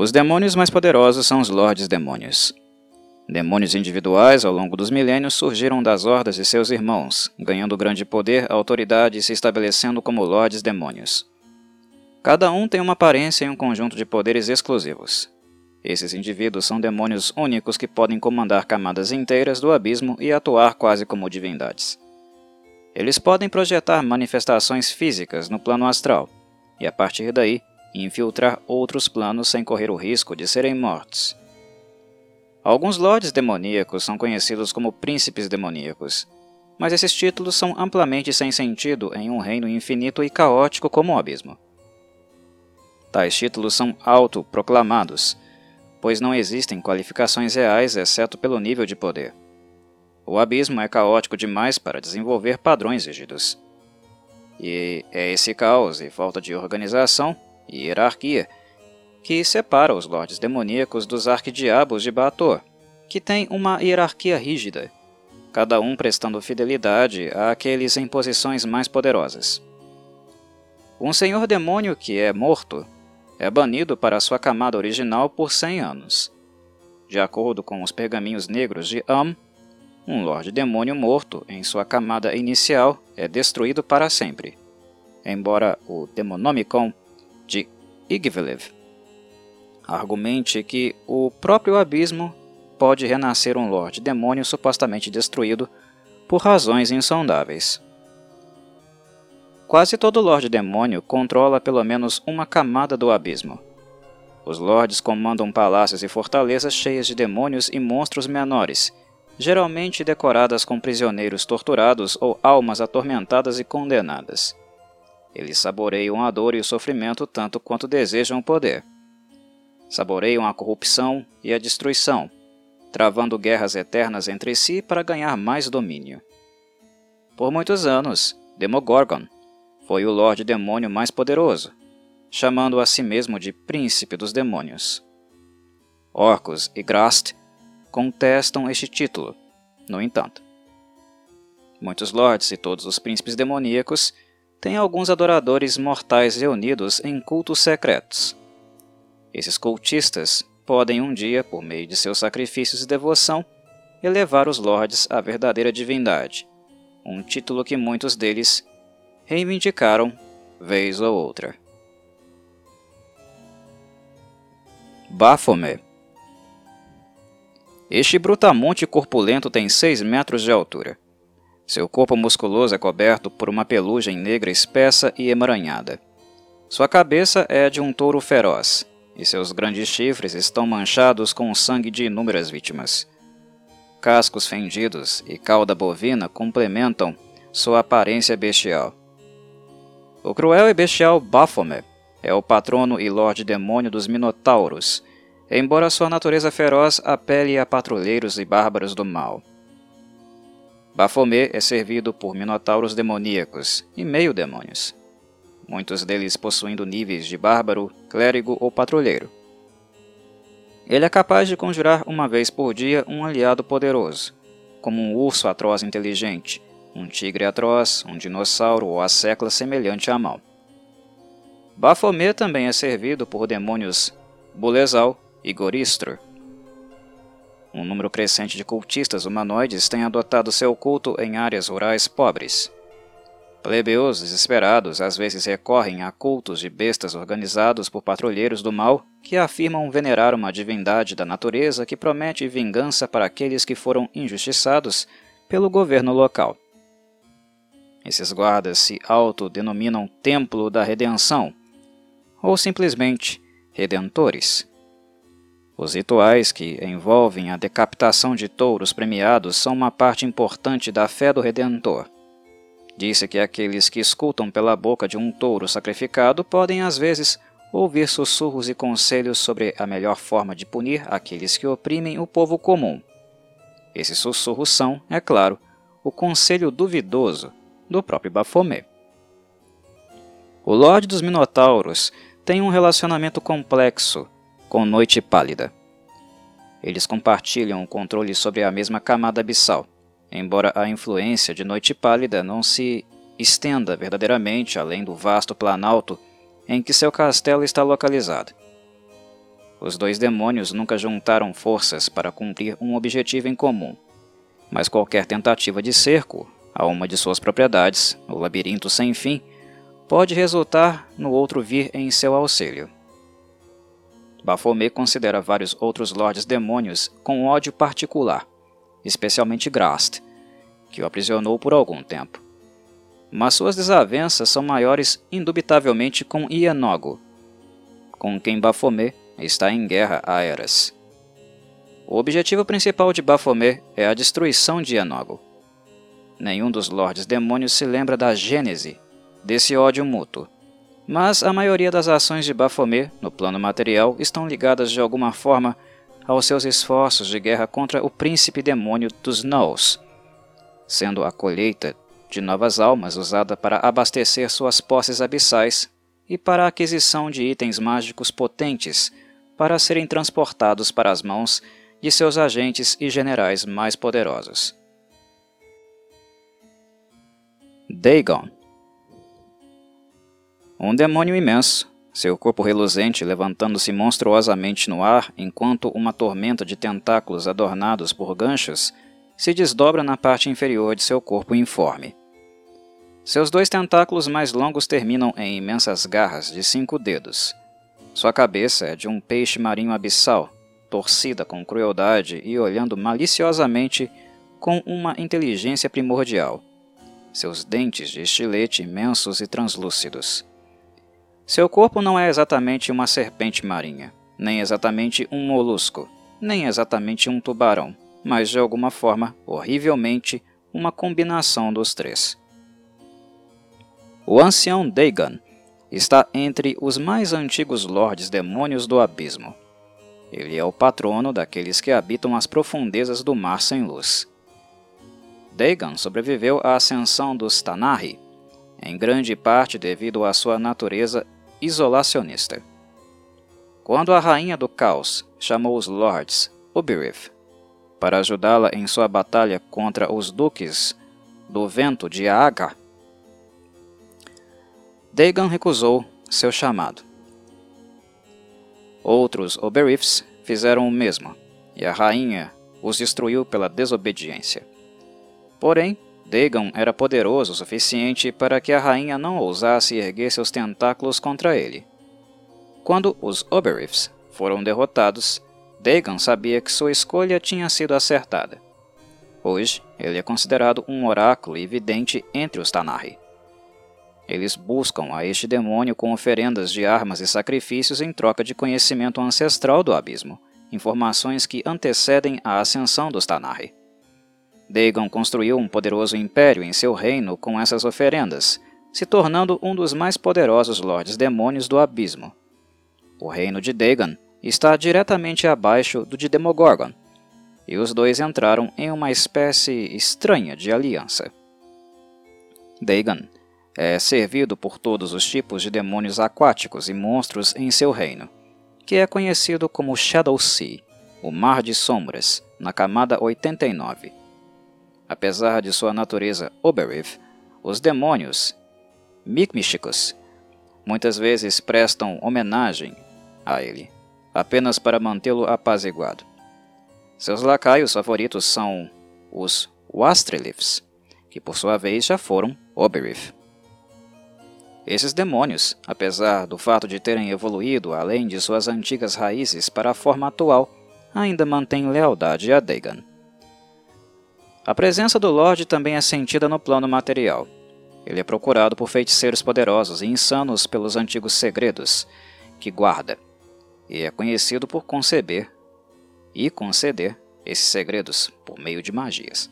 Os demônios mais poderosos são os Lordes Demônios. Demônios individuais, ao longo dos milênios, surgiram das hordas de seus irmãos, ganhando grande poder, autoridade e se estabelecendo como Lordes Demônios. Cada um tem uma aparência e um conjunto de poderes exclusivos. Esses indivíduos são demônios únicos que podem comandar camadas inteiras do abismo e atuar quase como divindades. Eles podem projetar manifestações físicas no plano astral e, a partir daí, infiltrar outros planos sem correr o risco de serem mortos. Alguns lordes demoníacos são conhecidos como príncipes demoníacos, mas esses títulos são amplamente sem sentido em um reino infinito e caótico como o abismo. Tais títulos são autoproclamados, pois não existem qualificações reais exceto pelo nível de poder. O abismo é caótico demais para desenvolver padrões rígidos. E é esse caos e falta de organização e hierarquia que separa os lordes demoníacos dos arquidiabos de Baator, que têm uma hierarquia rígida, cada um prestando fidelidade àqueles em posições mais poderosas. Um senhor demônio que é morto é banido para sua camada original por 100 anos. De acordo com os pergaminhos negros de Am, um Lorde Demônio morto em sua camada inicial é destruído para sempre, embora o Demonomicon de Igvelev argumente que o próprio abismo pode renascer um Lorde Demônio supostamente destruído por razões insondáveis. Quase todo Lorde Demônio controla pelo menos uma camada do abismo. Os Lordes comandam palácios e fortalezas cheias de demônios e monstros menores, geralmente decoradas com prisioneiros torturados ou almas atormentadas e condenadas. Eles saboreiam a dor e o sofrimento tanto quanto desejam o poder. Saboreiam a corrupção e a destruição, travando guerras eternas entre si para ganhar mais domínio. Por muitos anos, Demogorgon foi o Lorde Demônio mais poderoso, chamando a si mesmo de Príncipe dos Demônios. Orcus e Grast contestam este título, no entanto. Muitos lords e todos os príncipes demoníacos têm alguns adoradores mortais reunidos em cultos secretos. Esses cultistas podem um dia, por meio de seus sacrifícios e devoção, elevar os lords à verdadeira divindade, um título que muitos deles reivindicaram vez ou outra. Baphomet Este brutamonte corpulento tem 6 metros de altura. Seu corpo musculoso é coberto por uma pelugem negra espessa e emaranhada. Sua cabeça é de um touro feroz, e seus grandes chifres estão manchados com o sangue de inúmeras vítimas. Cascos fendidos e cauda bovina complementam sua aparência bestial. O cruel e bestial Baphomet é o patrono e lorde demônio dos Minotauros, embora sua natureza feroz apele a patrulheiros e bárbaros do mal. Baphomet é servido por minotauros demoníacos e meio-demônios muitos deles possuindo níveis de bárbaro, clérigo ou patrulheiro. Ele é capaz de conjurar uma vez por dia um aliado poderoso, como um urso atroz inteligente, um tigre atroz, um dinossauro ou a secla semelhante a mal. Baphomet também é servido por demônios Bulezal e Goristro. Um número crescente de cultistas humanoides tem adotado seu culto em áreas rurais pobres. Plebeus desesperados às vezes recorrem a cultos de bestas organizados por patrulheiros do mal que afirmam venerar uma divindade da natureza que promete vingança para aqueles que foram injustiçados pelo governo local. Esses guardas se autodenominam Templo da Redenção, ou simplesmente Redentores. Os rituais que envolvem a decapitação de touros premiados são uma parte importante da fé do Redentor. Disse que aqueles que escutam pela boca de um touro sacrificado podem às vezes ouvir sussurros e conselhos sobre a melhor forma de punir aqueles que oprimem o povo comum. Esses sussurros são, é claro, o conselho duvidoso do próprio Baphomet. O Lorde dos Minotauros tem um relacionamento complexo com Noite Pálida. Eles compartilham o controle sobre a mesma camada abissal embora a influência de Noite Pálida não se estenda verdadeiramente além do vasto planalto em que seu castelo está localizado. Os dois demônios nunca juntaram forças para cumprir um objetivo em comum, mas qualquer tentativa de cerco a uma de suas propriedades, o labirinto sem fim, pode resultar no outro vir em seu auxílio. Baphomet considera vários outros lordes demônios com ódio particular, especialmente Grast, que o aprisionou por algum tempo. Mas suas desavenças são maiores indubitavelmente com Ianogo, com quem Baphomet está em guerra há eras. O objetivo principal de Baphomet é a destruição de Ianogo. Nenhum dos lordes demônios se lembra da gênese desse ódio mútuo, mas a maioria das ações de Baphomet no plano material estão ligadas de alguma forma aos seus esforços de guerra contra o príncipe demônio dos Gnolls, sendo a colheita de novas almas usada para abastecer suas posses abissais e para a aquisição de itens mágicos potentes para serem transportados para as mãos de seus agentes e generais mais poderosos. Dagon um demônio imenso, seu corpo reluzente levantando-se monstruosamente no ar enquanto uma tormenta de tentáculos adornados por ganchos se desdobra na parte inferior de seu corpo informe. Seus dois tentáculos mais longos terminam em imensas garras de cinco dedos. Sua cabeça é de um peixe marinho abissal, torcida com crueldade e olhando maliciosamente com uma inteligência primordial. Seus dentes de estilete imensos e translúcidos. Seu corpo não é exatamente uma serpente marinha, nem exatamente um molusco, nem exatamente um tubarão, mas de alguma forma, horrivelmente, uma combinação dos três. O ancião Dagon está entre os mais antigos lordes demônios do abismo. Ele é o patrono daqueles que habitam as profundezas do mar sem luz. Dagon sobreviveu à ascensão dos Tanarri, em grande parte devido à sua natureza isolacionista. Quando a Rainha do Caos chamou os Lords Ubirith para ajudá-la em sua batalha contra os Duques do Vento de Aaga, Dagon recusou seu chamado. Outros Oberiths fizeram o mesmo, e a rainha os destruiu pela desobediência. Porém, Dagon era poderoso o suficiente para que a rainha não ousasse erguer seus tentáculos contra ele. Quando os Oberiths foram derrotados, Dagon sabia que sua escolha tinha sido acertada. Hoje, ele é considerado um oráculo evidente entre os Tanarri. Eles buscam a este demônio com oferendas de armas e sacrifícios em troca de conhecimento ancestral do abismo, informações que antecedem a ascensão dos Tanarri. Dagon construiu um poderoso império em seu reino com essas oferendas, se tornando um dos mais poderosos lordes demônios do abismo. O reino de Dagon está diretamente abaixo do de Demogorgon, e os dois entraram em uma espécie estranha de aliança. Dagon é servido por todos os tipos de demônios aquáticos e monstros em seu reino, que é conhecido como Shadow Sea, o Mar de Sombras, na camada 89 Apesar de sua natureza Oberith, os demônios Mikmishikos muitas vezes prestam homenagem a ele, apenas para mantê-lo apaziguado. Seus lacaios favoritos são os Wastreliths, que por sua vez já foram Oberith. Esses demônios, apesar do fato de terem evoluído além de suas antigas raízes para a forma atual, ainda mantêm lealdade a Dagon. A presença do Lorde também é sentida no plano material. Ele é procurado por feiticeiros poderosos e insanos pelos antigos segredos que guarda, e é conhecido por conceber e conceder esses segredos por meio de magias.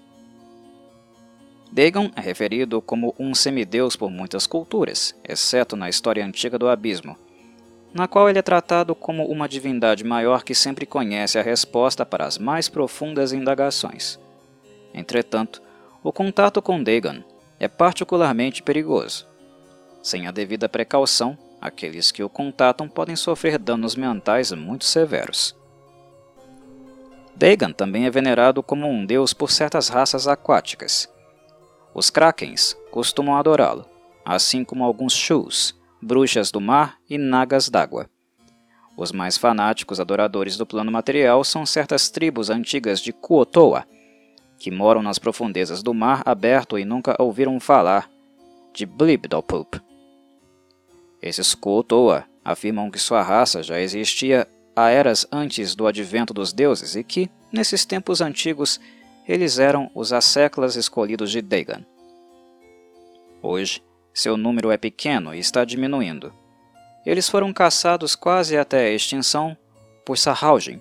Dagon é referido como um semideus por muitas culturas, exceto na história antiga do Abismo, na qual ele é tratado como uma divindade maior que sempre conhece a resposta para as mais profundas indagações. Entretanto, o contato com Dagon é particularmente perigoso. Sem a devida precaução, aqueles que o contatam podem sofrer danos mentais muito severos. Dagon também é venerado como um deus por certas raças aquáticas. Os Krakens costumam adorá-lo, assim como alguns Shus, bruxas do mar e nagas d'água. Os mais fanáticos adoradores do plano material são certas tribos antigas de Kuotoa, que moram nas profundezas do mar aberto e nunca ouviram falar de Blibdopup. Esses Kuotoa afirmam que sua raça já existia há eras antes do advento dos deuses e que, nesses tempos antigos, eles eram os asseclas escolhidos de Dagon. Hoje, seu número é pequeno e está diminuindo. Eles foram caçados quase até a extinção por Sahaljin,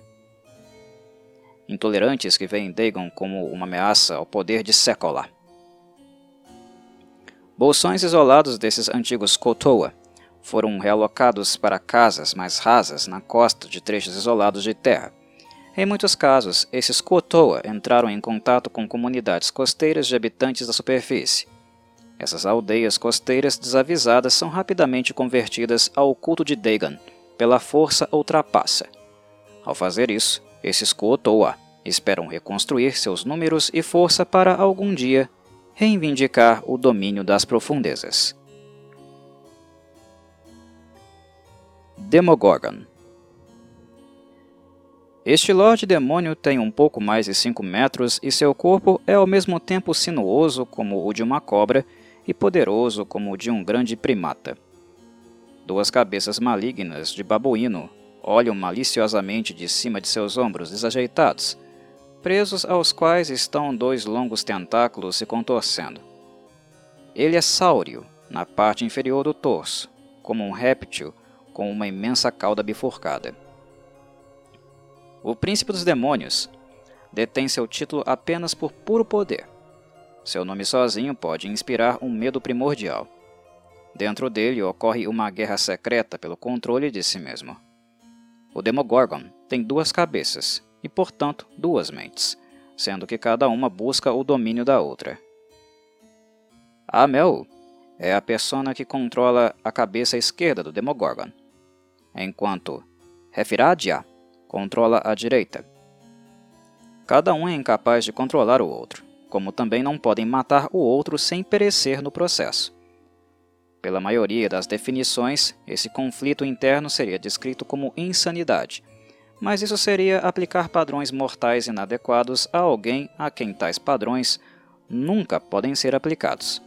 intolerantes que veem Dagon como uma ameaça ao poder de Sekolah. Bolsões isolados desses antigos Kotoa foram realocados para casas mais rasas na costa de trechos isolados de terra. Em muitos casos, esses Kotoa entraram em contato com comunidades costeiras de habitantes da superfície, essas aldeias costeiras desavisadas são rapidamente convertidas ao culto de Dagon pela força ou trapaça. Ao fazer isso, esses Kuotoa esperam reconstruir seus números e força para algum dia reivindicar o domínio das profundezas. Demogorgon Este Lorde Demônio tem um pouco mais de 5 metros e seu corpo é ao mesmo tempo sinuoso como o de uma cobra e poderoso como o de um grande primata. Duas cabeças malignas de babuíno olham maliciosamente de cima de seus ombros desajeitados, presos aos quais estão dois longos tentáculos se contorcendo. Ele é sáureo, na parte inferior do torso, como um réptil com uma imensa cauda bifurcada. O príncipe dos demônios detém seu título apenas por puro poder. Seu nome sozinho pode inspirar um medo primordial. Dentro dele ocorre uma guerra secreta pelo controle de si mesmo. O Demogorgon tem duas cabeças e, portanto, duas mentes, sendo que cada uma busca o domínio da outra. Amel é a persona que controla a cabeça esquerda do Demogorgon, enquanto Refiradia controla a direita. Cada um é incapaz de controlar o outro como também não podem matar o outro sem perecer no processo. Pela maioria das definições, esse conflito interno seria descrito como insanidade, mas isso seria aplicar padrões mortais inadequados a alguém a quem tais padrões nunca podem ser aplicados.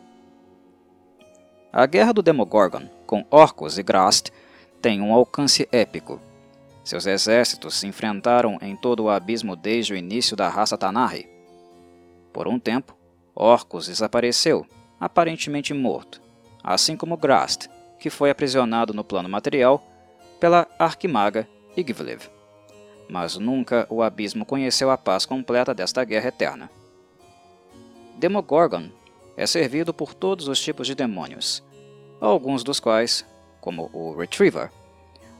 A guerra do Demogorgon com Orcos e Grast tem um alcance épico. Seus exércitos se enfrentaram em todo o abismo desde o início da raça Tanarri. Por um tempo, Orcus desapareceu, aparentemente morto, assim como Grast, que foi aprisionado no plano material pela arquimaga Igvliv. Mas nunca o abismo conheceu a paz completa desta guerra eterna. Demogorgon é servido por todos os tipos de demônios, alguns dos quais, como o Retriever,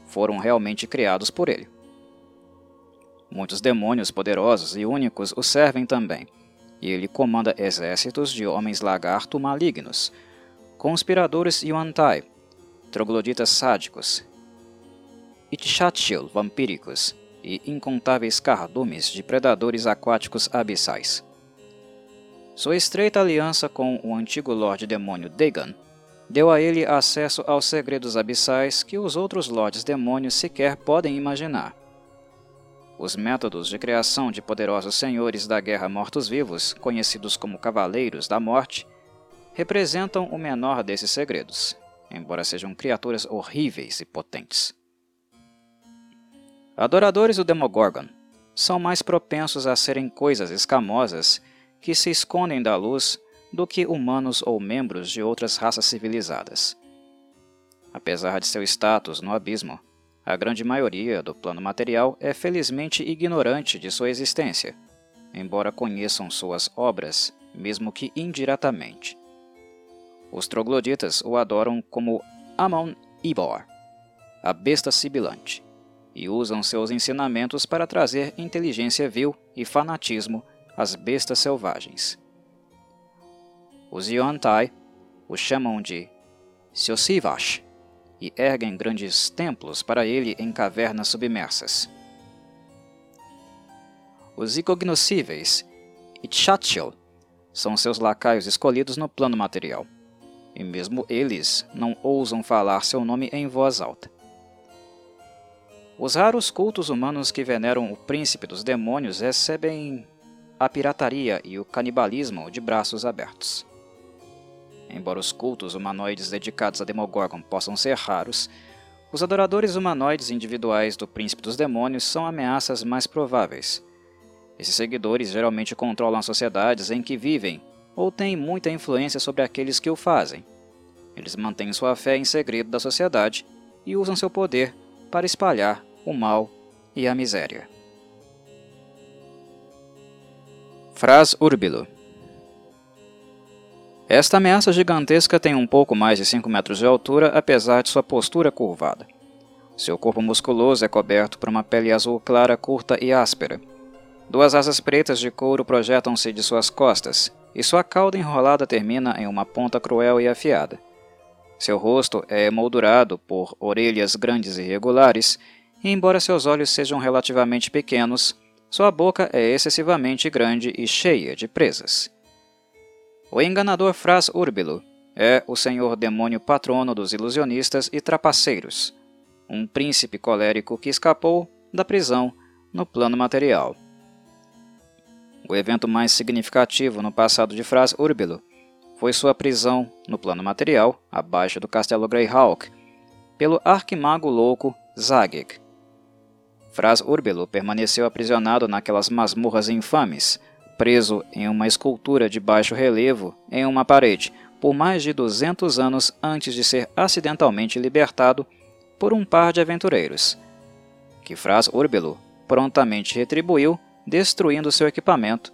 foram realmente criados por ele. Muitos demônios poderosos e únicos o servem também, e ele comanda exércitos de homens lagarto malignos, conspiradores Yuan-Tai, trogloditas sádicos, Itchatchil vampíricos e incontáveis cardumes de predadores aquáticos abissais. Sua estreita aliança com o antigo Lorde Demônio Dagon deu a ele acesso aos segredos abissais que os outros Lordes Demônios sequer podem imaginar. Os métodos de criação de poderosos senhores da guerra mortos-vivos, conhecidos como Cavaleiros da Morte, representam o menor desses segredos, embora sejam criaturas horríveis e potentes. Adoradores do Demogorgon são mais propensos a serem coisas escamosas que se escondem da luz do que humanos ou membros de outras raças civilizadas. Apesar de seu status no abismo, a grande maioria do plano material é felizmente ignorante de sua existência, embora conheçam suas obras, mesmo que indiretamente. Os trogloditas o adoram como Amon Ibor, a besta sibilante, e usam seus ensinamentos para trazer inteligência vil e fanatismo às bestas selvagens. Os Yuan-Tai o chamam de Siosivash, e erguem grandes templos para ele em cavernas submersas. Os incognoscíveis, Itchatchil, são seus lacaios escolhidos no plano material, e mesmo eles não ousam falar seu nome em voz alta. Os raros cultos humanos que veneram o príncipe dos demônios recebem a pirataria e o canibalismo de braços abertos. Embora os cultos humanoides dedicados a Demogorgon possam ser raros, os adoradores humanoides individuais do príncipe dos demônios são ameaças mais prováveis. Esses seguidores geralmente controlam as sociedades em que vivem ou têm muita influência sobre aqueles que o fazem. Eles mantêm sua fé em segredo da sociedade e usam seu poder para espalhar o mal e a miséria. Fras Urbilo esta ameaça gigantesca tem um pouco mais de 5 metros de altura, apesar de sua postura curvada. Seu corpo musculoso é coberto por uma pele azul clara, curta e áspera. Duas asas pretas de couro projetam-se de suas costas, e sua cauda enrolada termina em uma ponta cruel e afiada. Seu rosto é emoldurado por orelhas grandes e irregulares, e embora seus olhos sejam relativamente pequenos, sua boca é excessivamente grande e cheia de presas. O enganador Fras Urbilo é o senhor demônio patrono dos ilusionistas e trapaceiros, um príncipe colérico que escapou da prisão no plano material. O evento mais significativo no passado de Fras Urbilo foi sua prisão no plano material, abaixo do castelo Greyhawk, pelo arquimago louco Zagig. Fras Urbilo permaneceu aprisionado naquelas masmorras infames, preso em uma escultura de baixo relevo em uma parede por mais de 200 anos antes de ser acidentalmente libertado por um par de aventureiros, que Fras Urbelo prontamente retribuiu, destruindo seu equipamento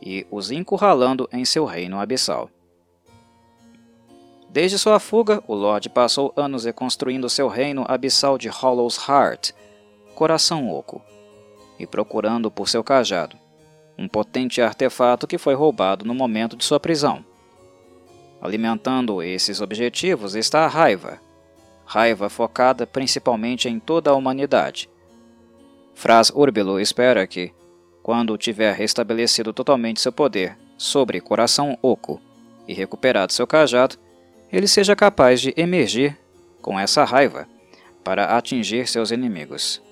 e os encurralando em seu reino abissal. Desde sua fuga, o Lorde passou anos reconstruindo seu reino abissal de Hollow's Heart, Coração Oco, e procurando por seu cajado, um potente artefato que foi roubado no momento de sua prisão. Alimentando esses objetivos está a raiva, raiva focada principalmente em toda a humanidade. Fras Urbilo espera que, quando tiver restabelecido totalmente seu poder sobre Coração Oco e recuperado seu cajado, ele seja capaz de emergir com essa raiva para atingir seus inimigos.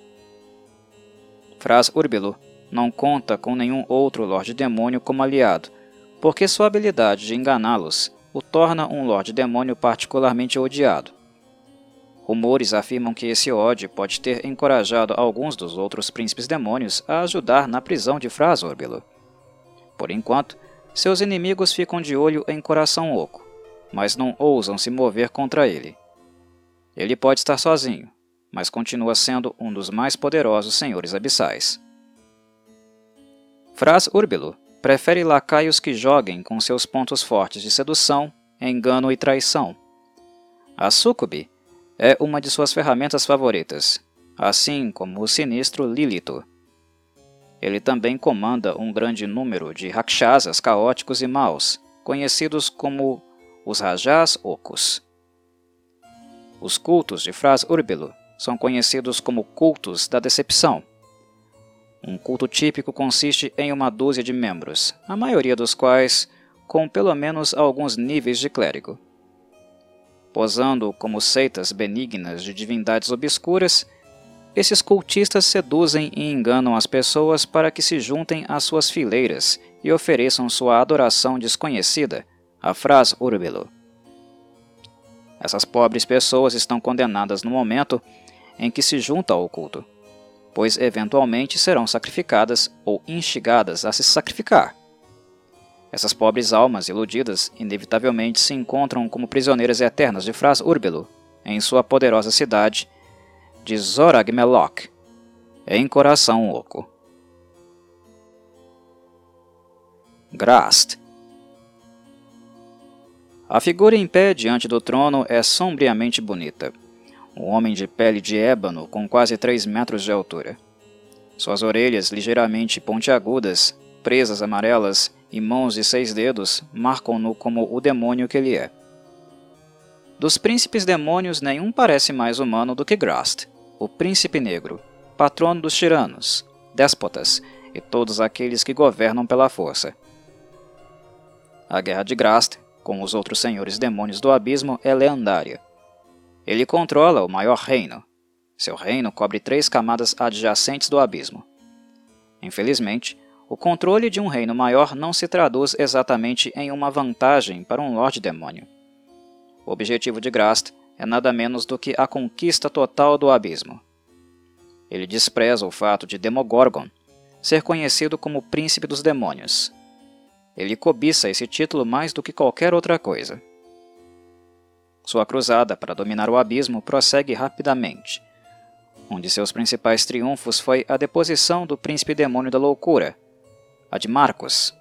Fras Urbilo não conta com nenhum outro Lorde Demônio como aliado, porque sua habilidade de enganá-los o torna um Lorde Demônio particularmente odiado. Rumores afirmam que esse ódio pode ter encorajado alguns dos outros príncipes demônios a ajudar na prisão de Frasórbilo. Por enquanto, seus inimigos ficam de olho em Coração Oco, mas não ousam se mover contra ele. Ele pode estar sozinho, mas continua sendo um dos mais poderosos senhores abissais. Fras Urbilo prefere lacaios que joguem com seus pontos fortes de sedução, engano e traição. A Sucube é uma de suas ferramentas favoritas, assim como o sinistro Lilito. Ele também comanda um grande número de rakshasas caóticos e maus, conhecidos como os Rajas Ocos. Os cultos de Fras Urbilo são conhecidos como cultos da decepção um culto típico consiste em uma dúzia de membros, a maioria dos quais com pelo menos alguns níveis de clérigo. Posando como seitas benignas de divindades obscuras, esses cultistas seduzem e enganam as pessoas para que se juntem às suas fileiras e ofereçam sua adoração desconhecida a Fras Urbilo. Essas pobres pessoas estão condenadas no momento em que se juntam ao culto pois eventualmente serão sacrificadas ou instigadas a se sacrificar. Essas pobres almas iludidas inevitavelmente se encontram como prisioneiras eternas de Fras Urbelo, em sua poderosa cidade de Zoragmelok, em Coração Oco. Grast A figura em pé diante do trono é sombriamente bonita um homem de pele de ébano com quase 3 metros de altura. Suas orelhas ligeiramente pontiagudas, presas amarelas e mãos de seis dedos marcam-no como o demônio que ele é. Dos príncipes demônios, nenhum parece mais humano do que Grast, o príncipe negro, patrono dos tiranos, déspotas e todos aqueles que governam pela força. A guerra de Grast, com os outros senhores demônios do abismo, é lendária ele controla o maior reino, Seu reino cobre três camadas adjacentes do abismo. Infelizmente, o controle de um reino maior não se traduz exatamente em uma vantagem para um Lorde Demônio. O objetivo de Grast é nada menos do que a conquista total do abismo. Ele despreza o fato de Demogorgon ser conhecido como Príncipe dos Demônios. Ele cobiça esse título mais do que qualquer outra coisa. Sua cruzada para dominar o abismo prossegue rapidamente. Um de seus principais triunfos foi a deposição do príncipe demônio da loucura, Admarcus.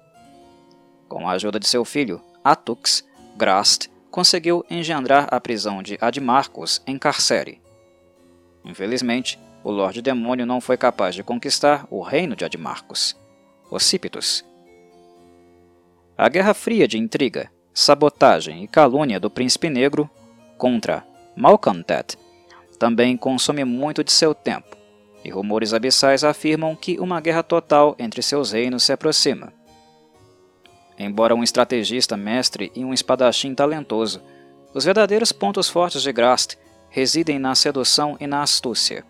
Com a ajuda de seu filho, Atux, Grast conseguiu engendrar a prisão de Admarcus em Carcere. Infelizmente, o Lorde Demônio não foi capaz de conquistar o reino de Admarcus, Ossípitos. A Guerra Fria de intriga, sabotagem e calúnia do Príncipe Negro contra Malcontet também consome muito de seu tempo, e rumores abissais afirmam que uma guerra total entre seus reinos se aproxima. Embora um estrategista mestre e um espadachim talentoso, os verdadeiros pontos fortes de Grast residem na sedução e na astúcia.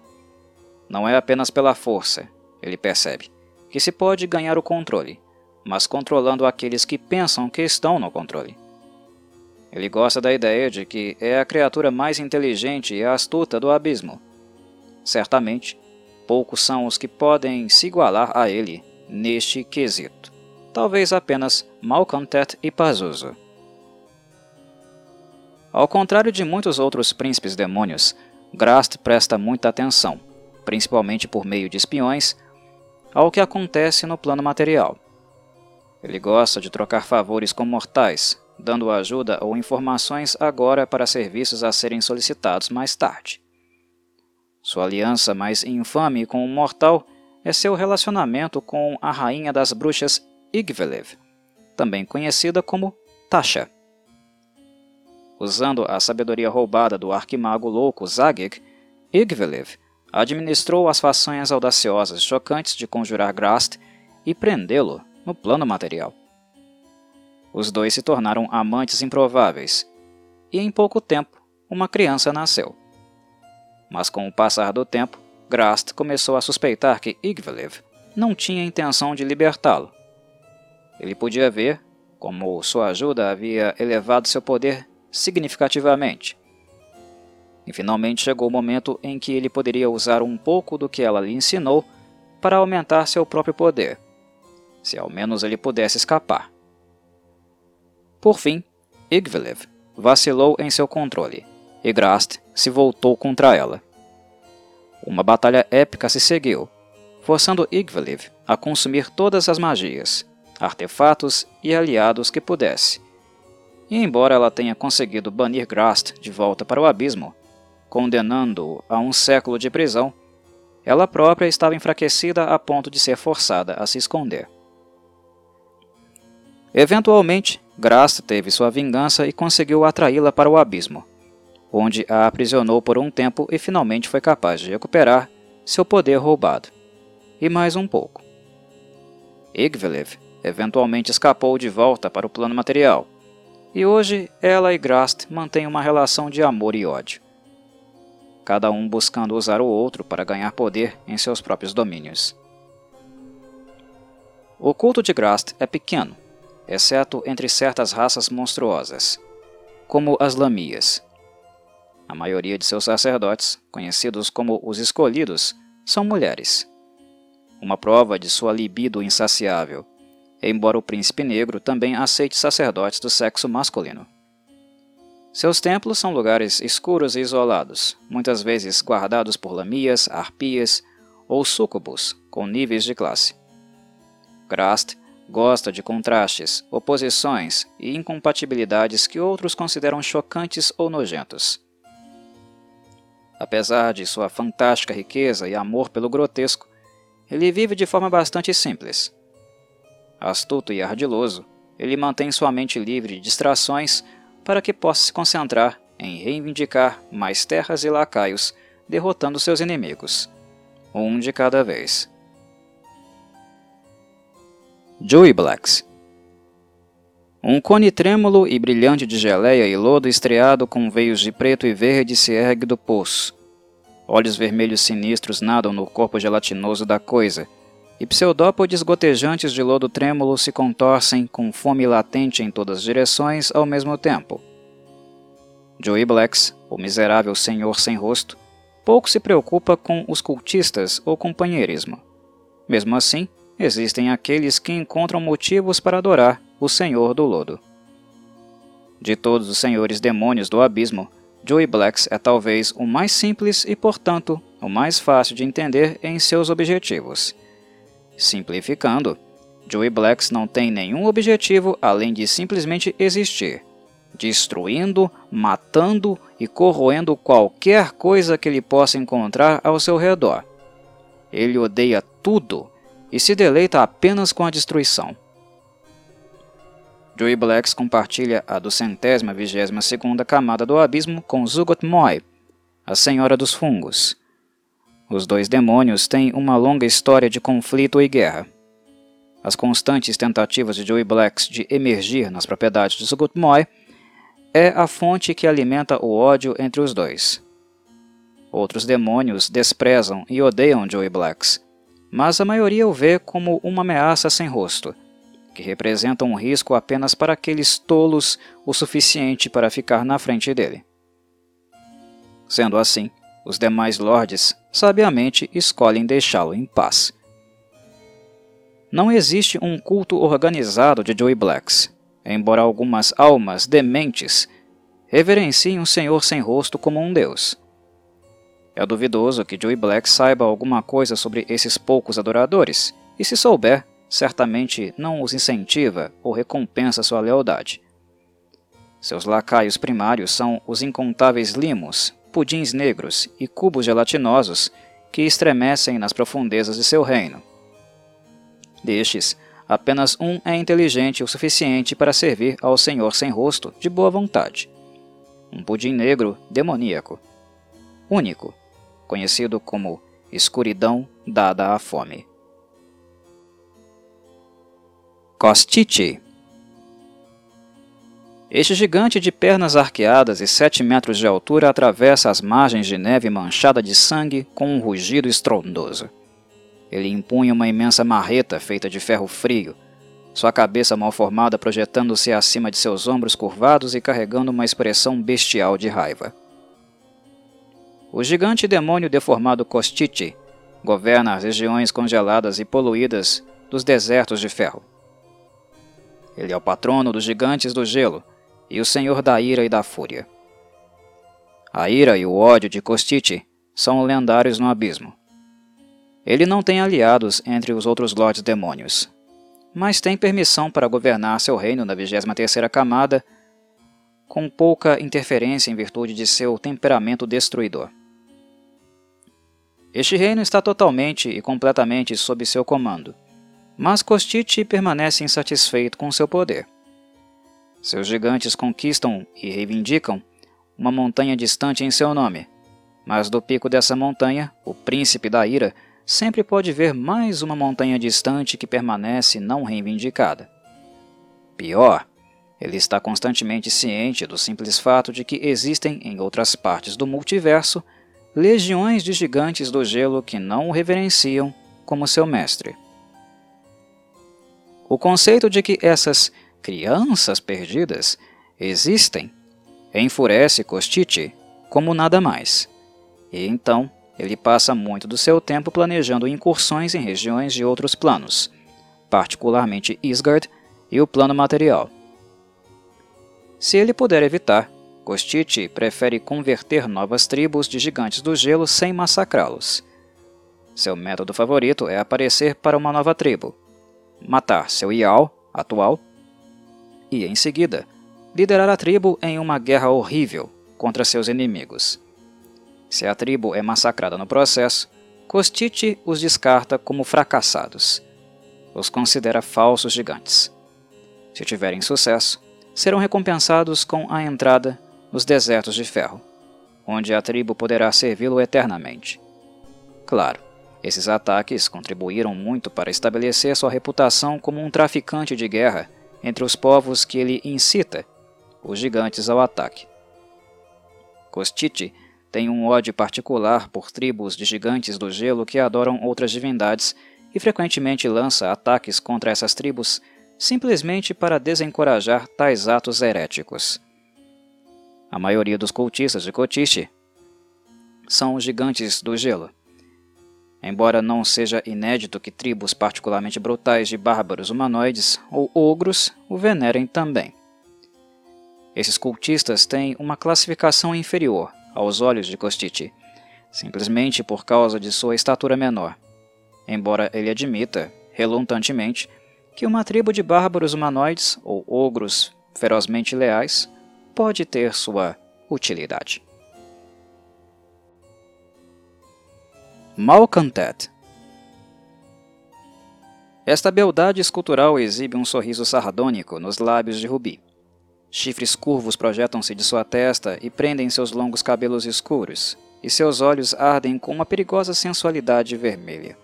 Não é apenas pela força, ele percebe, que se pode ganhar o controle, mas controlando aqueles que pensam que estão no controle. Ele gosta da ideia de que é a criatura mais inteligente e astuta do abismo. Certamente, poucos são os que podem se igualar a ele neste quesito. Talvez apenas Malcontet e Pazuzu. Ao contrário de muitos outros príncipes demônios, Grast presta muita atenção, principalmente por meio de espiões, ao que acontece no plano material. Ele gosta de trocar favores com mortais, dando ajuda ou informações agora para serviços a serem solicitados mais tarde. Sua aliança mais infame com um mortal é seu relacionamento com a rainha das bruxas Igvelev, também conhecida como Tasha. Usando a sabedoria roubada do arquimago louco Zagig, Igvelev administrou as façanhas audaciosas chocantes de conjurar Grast e prendê-lo no plano material. Os dois se tornaram amantes improváveis, e em pouco tempo uma criança nasceu. Mas com o passar do tempo, Grast começou a suspeitar que Igvelev não tinha intenção de libertá-lo. Ele podia ver como sua ajuda havia elevado seu poder significativamente. E finalmente chegou o momento em que ele poderia usar um pouco do que ela lhe ensinou para aumentar seu próprio poder se ao menos ele pudesse escapar. Por fim, Igvelev vacilou em seu controle, e Grast se voltou contra ela. Uma batalha épica se seguiu, forçando Igvelev a consumir todas as magias, artefatos e aliados que pudesse. E embora ela tenha conseguido banir Grast de volta para o abismo, condenando-o a um século de prisão, ela própria estava enfraquecida a ponto de ser forçada a se esconder. Eventualmente, Grast teve sua vingança e conseguiu atraí-la para o abismo, onde a aprisionou por um tempo e finalmente foi capaz de recuperar seu poder roubado. E mais um pouco. Igvelev eventualmente escapou de volta para o plano material, e hoje ela e Grast mantêm uma relação de amor e ódio. Cada um buscando usar o outro para ganhar poder em seus próprios domínios. O culto de Grast é pequeno, exceto entre certas raças monstruosas, como as lamias. A maioria de seus sacerdotes, conhecidos como os escolhidos, são mulheres. Uma prova de sua libido insaciável, embora o príncipe negro também aceite sacerdotes do sexo masculino. Seus templos são lugares escuros e isolados, muitas vezes guardados por lamias, arpias ou súcubos com níveis de classe. Grast Gosta de contrastes, oposições e incompatibilidades que outros consideram chocantes ou nojentos. Apesar de sua fantástica riqueza e amor pelo grotesco, ele vive de forma bastante simples. Astuto e ardiloso, ele mantém sua mente livre de distrações para que possa se concentrar em reivindicar mais terras e lacaios, derrotando seus inimigos, um de cada vez. Joey Blacks Um cone trêmulo e brilhante de geleia e lodo estreado com veios de preto e verde se ergue do poço. Olhos vermelhos sinistros nadam no corpo gelatinoso da coisa, e pseudópodes gotejantes de lodo trêmulo se contorcem com fome latente em todas as direções ao mesmo tempo. Joey Blacks, o miserável senhor sem rosto, pouco se preocupa com os cultistas ou companheirismo. Mesmo assim, existem aqueles que encontram motivos para adorar o Senhor do Lodo. De todos os senhores demônios do abismo, Joey Blacks é talvez o mais simples e, portanto, o mais fácil de entender em seus objetivos. Simplificando, Joey Blacks não tem nenhum objetivo além de simplesmente existir, destruindo, matando e corroendo qualquer coisa que ele possa encontrar ao seu redor. Ele odeia tudo e se deleita apenas com a destruição. Joey Blacks compartilha a duzentésima vigésima segunda camada do abismo com Zugot Moy, a Senhora dos Fungos. Os dois demônios têm uma longa história de conflito e guerra. As constantes tentativas de Joey Blacks de emergir nas propriedades de Zugot Moy é a fonte que alimenta o ódio entre os dois. Outros demônios desprezam e odeiam Joey Blacks, mas a maioria o vê como uma ameaça sem rosto, que representa um risco apenas para aqueles tolos o suficiente para ficar na frente dele. Sendo assim, os demais lords sabiamente escolhem deixá-lo em paz. Não existe um culto organizado de Joey Blacks, embora algumas almas dementes reverenciem um senhor sem rosto como um deus. É duvidoso que Joey Black saiba alguma coisa sobre esses poucos adoradores, e se souber, certamente não os incentiva ou recompensa sua lealdade. Seus lacaios primários são os incontáveis limos, pudins negros e cubos gelatinosos que estremecem nas profundezas de seu reino. Destes, apenas um é inteligente o suficiente para servir ao Senhor sem rosto de boa vontade. Um pudim negro demoníaco. Único, conhecido como escuridão dada à fome. Costite Este gigante de pernas arqueadas e sete metros de altura atravessa as margens de neve manchada de sangue com um rugido estrondoso. Ele impunha uma imensa marreta feita de ferro frio, sua cabeça mal formada projetando-se acima de seus ombros curvados e carregando uma expressão bestial de raiva. O gigante demônio deformado Costite governa as regiões congeladas e poluídas dos desertos de ferro. Ele é o patrono dos gigantes do gelo e o senhor da ira e da fúria. A ira e o ódio de Costite são lendários no abismo. Ele não tem aliados entre os outros lordes demônios, mas tem permissão para governar seu reino na 23ª camada com pouca interferência em virtude de seu temperamento destruidor. Este reino está totalmente e completamente sob seu comando, mas Costite permanece insatisfeito com seu poder. Seus gigantes conquistam e reivindicam uma montanha distante em seu nome, mas do pico dessa montanha, o príncipe da ira sempre pode ver mais uma montanha distante que permanece não reivindicada. Pior, ele está constantemente ciente do simples fato de que existem em outras partes do multiverso legiões de gigantes do gelo que não o reverenciam como seu mestre. O conceito de que essas crianças perdidas existem enfurece Costite como nada mais. E então ele passa muito do seu tempo planejando incursões em regiões de outros planos, particularmente Isgard e o plano material. Se ele puder evitar, Costite prefere converter novas tribos de gigantes do gelo sem massacrá-los. Seu método favorito é aparecer para uma nova tribo, matar seu Ial atual e, em seguida, liderar a tribo em uma guerra horrível contra seus inimigos. Se a tribo é massacrada no processo, Costite os descarta como fracassados. Os considera falsos gigantes. Se tiverem sucesso, serão recompensados com a entrada nos desertos de ferro, onde a tribo poderá servi-lo eternamente. Claro, esses ataques contribuíram muito para estabelecer sua reputação como um traficante de guerra entre os povos que ele incita, os gigantes ao ataque. Costite tem um ódio particular por tribos de gigantes do gelo que adoram outras divindades e frequentemente lança ataques contra essas tribos simplesmente para desencorajar tais atos heréticos. A maioria dos cultistas de Kotishi são os gigantes do gelo. Embora não seja inédito que tribos particularmente brutais de bárbaros humanoides ou ogros o venerem também. Esses cultistas têm uma classificação inferior aos olhos de Kostichi, simplesmente por causa de sua estatura menor, embora ele admita, relutantemente, que uma tribo de bárbaros humanoides ou ogros ferozmente leais pode ter sua utilidade. Malcontent Esta beldade escultural exibe um sorriso sardônico nos lábios de Rubi. Chifres curvos projetam-se de sua testa e prendem seus longos cabelos escuros, e seus olhos ardem com uma perigosa sensualidade vermelha.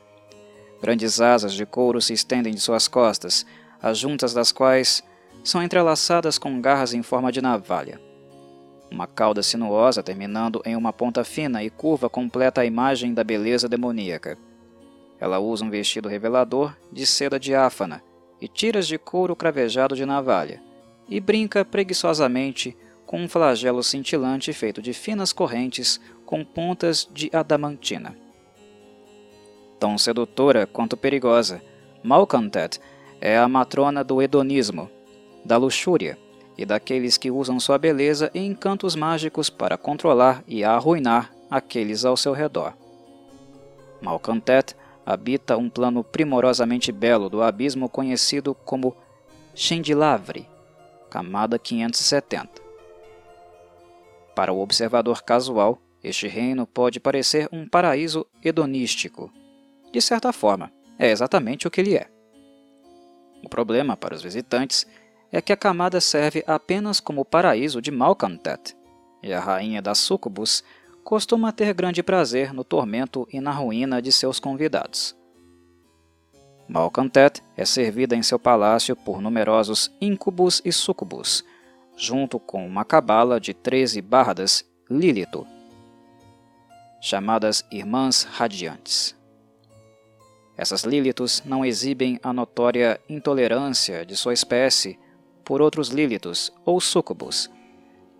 Grandes asas de couro se estendem de suas costas, as juntas das quais são entrelaçadas com garras em forma de navalha. Uma cauda sinuosa terminando em uma ponta fina e curva completa a imagem da beleza demoníaca. Ela usa um vestido revelador de seda diáfana e tiras de couro cravejado de navalha e brinca preguiçosamente com um flagelo cintilante feito de finas correntes com pontas de adamantina. Tão sedutora quanto perigosa, Malcontet é a matrona do hedonismo, da luxúria e daqueles que usam sua beleza e encantos mágicos para controlar e arruinar aqueles ao seu redor. Malcontet habita um plano primorosamente belo do abismo conhecido como Chendilavre, camada 570. Para o observador casual, este reino pode parecer um paraíso hedonístico. De certa forma, é exatamente o que ele é. O problema para os visitantes é que a camada serve apenas como paraíso de Malcontet, e a rainha das Sucubus costuma ter grande prazer no tormento e na ruína de seus convidados. Malcontet é servida em seu palácio por numerosos incubus e sucubus, junto com uma cabala de 13 bardas Lilito, chamadas Irmãs Radiantes. Essas Lilitos não exibem a notória intolerância de sua espécie por outros Lilitos ou sucubus,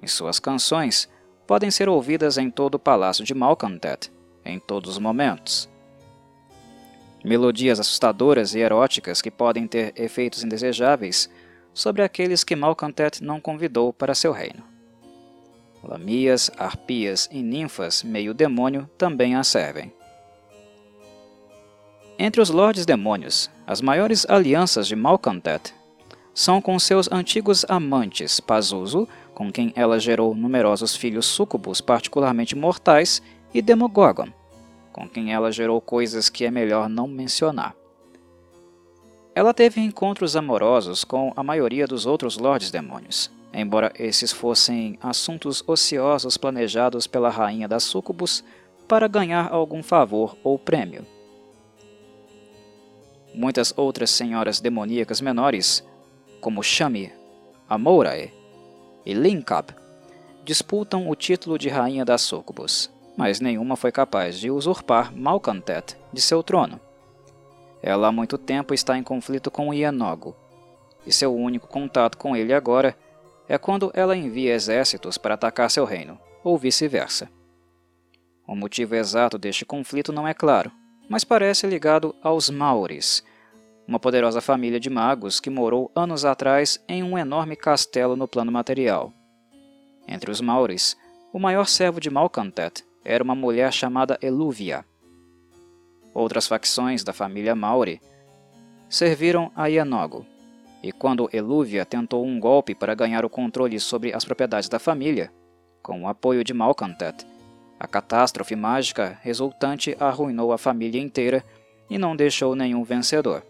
e suas canções podem ser ouvidas em todo o palácio de Malcontet, em todos os momentos. Melodias assustadoras e eróticas que podem ter efeitos indesejáveis sobre aqueles que Malcontet não convidou para seu reino. Lamias, arpias e ninfas meio demônio também a servem. Entre os Lordes Demônios, as maiores alianças de Malcontet são com seus antigos amantes Pazuzu, com quem ela gerou numerosos filhos súcubos particularmente mortais, e Demogorgon, com quem ela gerou coisas que é melhor não mencionar. Ela teve encontros amorosos com a maioria dos outros Lordes Demônios, embora esses fossem assuntos ociosos planejados pela Rainha das Súcubus para ganhar algum favor ou prêmio. Muitas outras senhoras demoníacas menores, como Shami, Amourae e Linkab, disputam o título de Rainha das Súcubus mas nenhuma foi capaz de usurpar Malcontet de seu trono. Ela há muito tempo está em conflito com Ianogo, e seu único contato com ele agora é quando ela envia exércitos para atacar seu reino, ou vice-versa. O motivo exato deste conflito não é claro, mas parece ligado aos Maures, uma poderosa família de magos que morou anos atrás em um enorme castelo no plano material. Entre os Maures, o maior servo de Malcontet era uma mulher chamada Elúvia. Outras facções da família Mauri serviram a Ianogo, e quando Elúvia tentou um golpe para ganhar o controle sobre as propriedades da família, com o apoio de Malcontet, a catástrofe mágica resultante arruinou a família inteira e não deixou nenhum vencedor,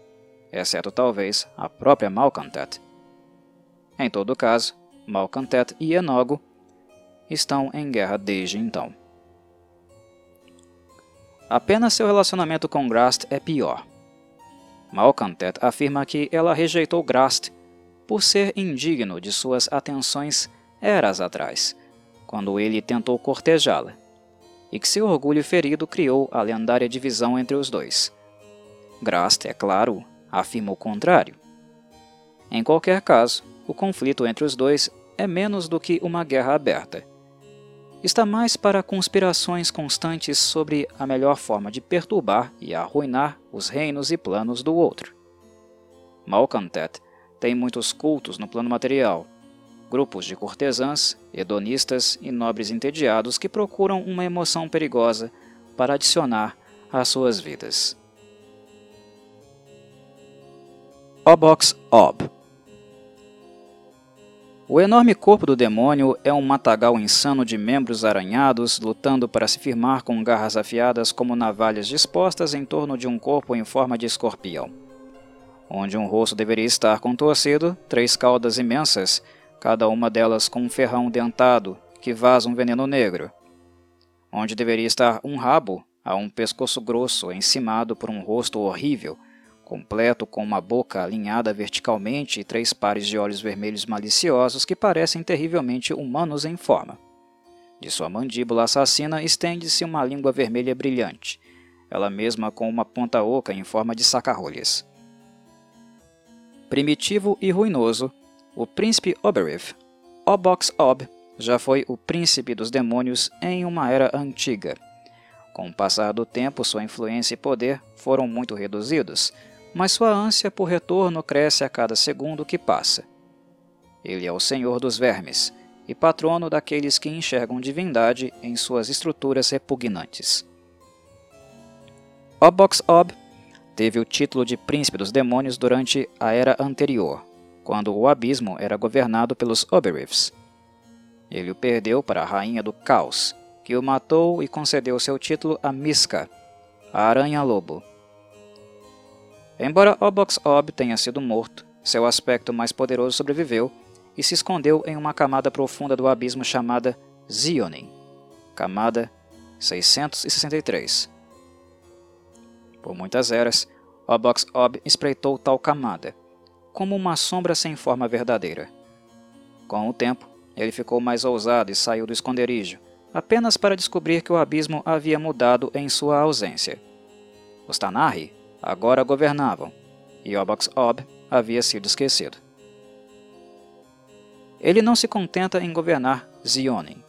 exceto talvez a própria Malcontet. Em todo caso, Malcontet e Enogo estão em guerra desde então. Apenas seu relacionamento com Grast é pior. Malcontet afirma que ela rejeitou Grast por ser indigno de suas atenções eras atrás, quando ele tentou cortejá-la, e que seu orgulho ferido criou a lendária divisão entre os dois. Grast, é claro, afirma o contrário. Em qualquer caso, o conflito entre os dois é menos do que uma guerra aberta. Está mais para conspirações constantes sobre a melhor forma de perturbar e arruinar os reinos e planos do outro. Malcontet tem muitos cultos no plano material, grupos de cortesãs, hedonistas e nobres entediados que procuram uma emoção perigosa para adicionar às suas vidas. Obox Ob O enorme corpo do demônio é um matagal insano de membros arranhados lutando para se firmar com garras afiadas como navalhas dispostas em torno de um corpo em forma de escorpião. Onde um rosto deveria estar contorcido, três caudas imensas cada uma delas com um ferrão dentado que vaza um veneno negro. Onde deveria estar um rabo, há um pescoço grosso encimado por um rosto horrível, completo com uma boca alinhada verticalmente e três pares de olhos vermelhos maliciosos que parecem terrivelmente humanos em forma. De sua mandíbula assassina estende-se uma língua vermelha brilhante, ela mesma com uma ponta oca em forma de saca-rolhas. Primitivo e ruinoso, o príncipe Oberith, Obox Ob, já foi o príncipe dos demônios em uma era antiga. Com o passar do tempo, sua influência e poder foram muito reduzidos, mas sua ânsia por retorno cresce a cada segundo que passa. Ele é o senhor dos vermes e patrono daqueles que enxergam divindade em suas estruturas repugnantes. Obox Ob teve o título de príncipe dos demônios durante a era anterior, quando o abismo era governado pelos Oberiths. Ele o perdeu para a Rainha do Caos, que o matou e concedeu seu título a Miska, a Aranha-Lobo. Embora Obox Ob tenha sido morto, seu aspecto mais poderoso sobreviveu e se escondeu em uma camada profunda do abismo chamada Zionin, camada 663. Por muitas eras, Obox Ob espreitou tal camada, como uma sombra sem forma verdadeira. Com o tempo, ele ficou mais ousado e saiu do esconderijo, apenas para descobrir que o abismo havia mudado em sua ausência. Os Tanarri agora governavam, e Obox Ob havia sido esquecido. Ele não se contenta em governar Zionin,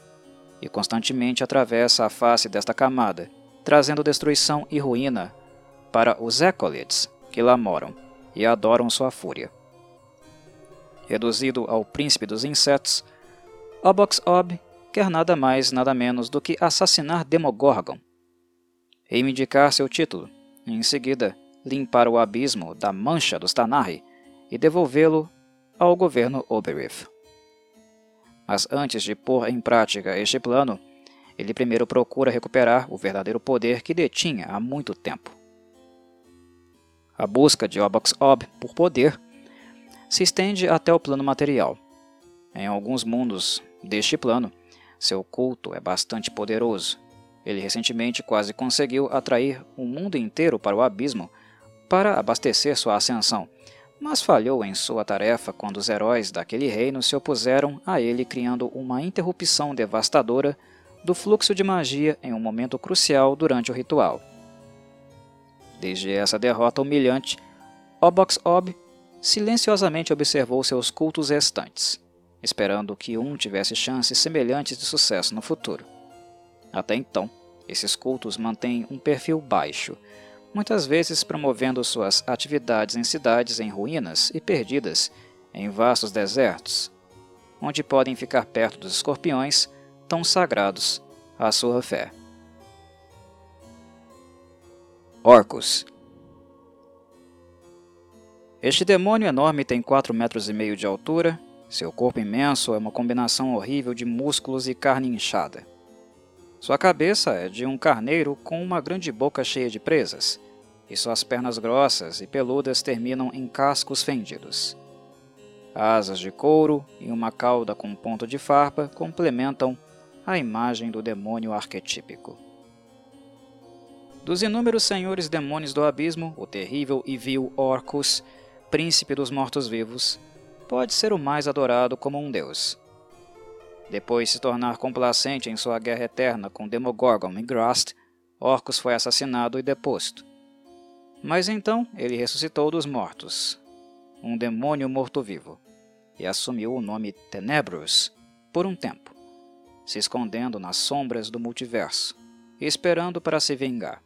e constantemente atravessa a face desta camada, trazendo destruição e ruína para os Ecolids que lá moram e adoram sua fúria. Reduzido ao príncipe dos insetos, Obox Ob quer nada mais nada menos do que assassinar Demogorgon, reivindicar seu título, e em seguida limpar o abismo da mancha dos Tanarri e devolvê-lo ao governo Oberith. Mas antes de pôr em prática este plano, ele primeiro procura recuperar o verdadeiro poder que detinha há muito tempo. A busca de Obox Ob por poder se estende até o plano material. Em alguns mundos deste plano, seu culto é bastante poderoso. Ele recentemente quase conseguiu atrair o mundo inteiro para o abismo para abastecer sua ascensão, mas falhou em sua tarefa quando os heróis daquele reino se opuseram a ele, criando uma interrupção devastadora do fluxo de magia em um momento crucial durante o ritual. Desde essa derrota humilhante, Obox Ob silenciosamente observou seus cultos restantes, esperando que um tivesse chances semelhantes de sucesso no futuro. Até então, esses cultos mantêm um perfil baixo, muitas vezes promovendo suas atividades em cidades em ruínas e perdidas em vastos desertos, onde podem ficar perto dos escorpiões tão sagrados à sua fé. Orcus. Este demônio enorme tem 4 metros e meio de altura. Seu corpo imenso é uma combinação horrível de músculos e carne inchada. Sua cabeça é de um carneiro com uma grande boca cheia de presas, e suas pernas grossas e peludas terminam em cascos fendidos. Asas de couro e uma cauda com ponto de farpa complementam a imagem do demônio arquetípico. Dos inúmeros senhores demônios do abismo, o terrível e vil Orcus, príncipe dos mortos-vivos, pode ser o mais adorado como um deus. Depois de se tornar complacente em sua guerra eterna com Demogorgon e Grast, Orcus foi assassinado e deposto. Mas então ele ressuscitou dos mortos, um demônio morto-vivo, e assumiu o nome Tenebrous por um tempo, se escondendo nas sombras do multiverso, esperando para se vingar.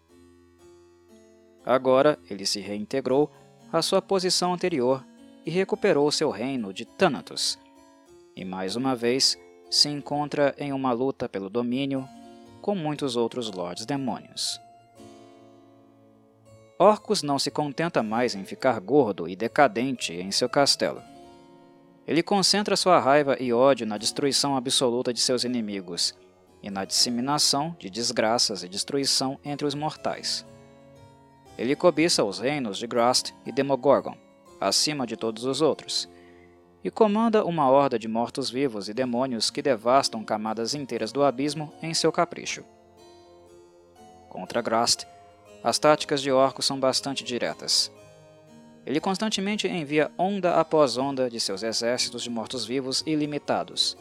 Agora ele se reintegrou à sua posição anterior e recuperou seu reino de Thanatos, e mais uma vez se encontra em uma luta pelo domínio com muitos outros Lords Demônios. Orcus não se contenta mais em ficar gordo e decadente em seu castelo. Ele concentra sua raiva e ódio na destruição absoluta de seus inimigos e na disseminação de desgraças e destruição entre os mortais. Ele cobiça os reinos de Grast e Demogorgon, acima de todos os outros, e comanda uma horda de mortos-vivos e demônios que devastam camadas inteiras do abismo em seu capricho. Contra Grast, as táticas de Orco são bastante diretas. Ele constantemente envia onda após onda de seus exércitos de mortos-vivos ilimitados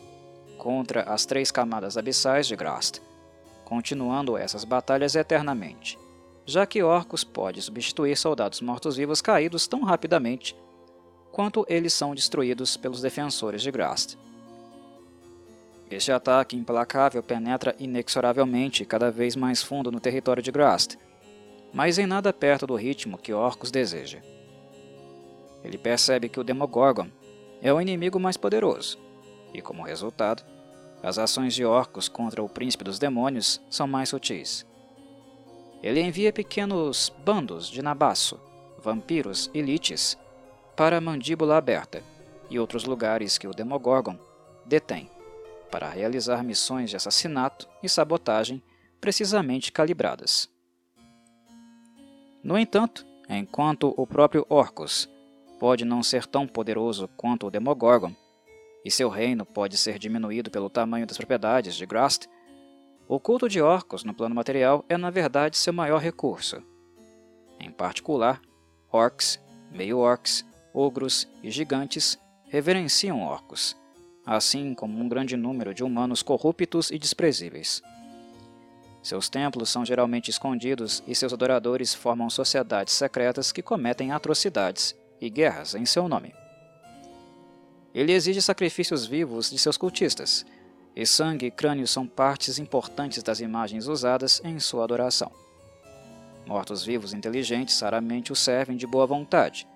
contra as três camadas abissais de Grast, continuando essas batalhas eternamente, já que Orcus pode substituir soldados mortos-vivos caídos tão rapidamente quanto eles são destruídos pelos defensores de Grast. Este ataque implacável penetra inexoravelmente cada vez mais fundo no território de Grast, mas em nada perto do ritmo que Orcus deseja. Ele percebe que o Demogorgon é o inimigo mais poderoso, e como resultado, as ações de Orcus contra o príncipe dos demônios são mais sutis. Ele envia pequenos bandos de Nabaço, vampiros e liches para a Mandíbula Aberta e outros lugares que o Demogorgon detém, para realizar missões de assassinato e sabotagem precisamente calibradas. No entanto, enquanto o próprio Orcus pode não ser tão poderoso quanto o Demogorgon, e seu reino pode ser diminuído pelo tamanho das propriedades de Grast, o culto de Orcus no plano material é na verdade seu maior recurso. Em particular, orcs, meio-orcs ogros e gigantes reverenciam orcos, assim como um grande número de humanos corruptos e desprezíveis. Seus templos são geralmente escondidos e seus adoradores formam sociedades secretas que cometem atrocidades e guerras em seu nome. Ele exige sacrifícios vivos de seus cultistas, e sangue e crânio são partes importantes das imagens usadas em sua adoração. Mortos-vivos inteligentes raramente o servem de boa vontade,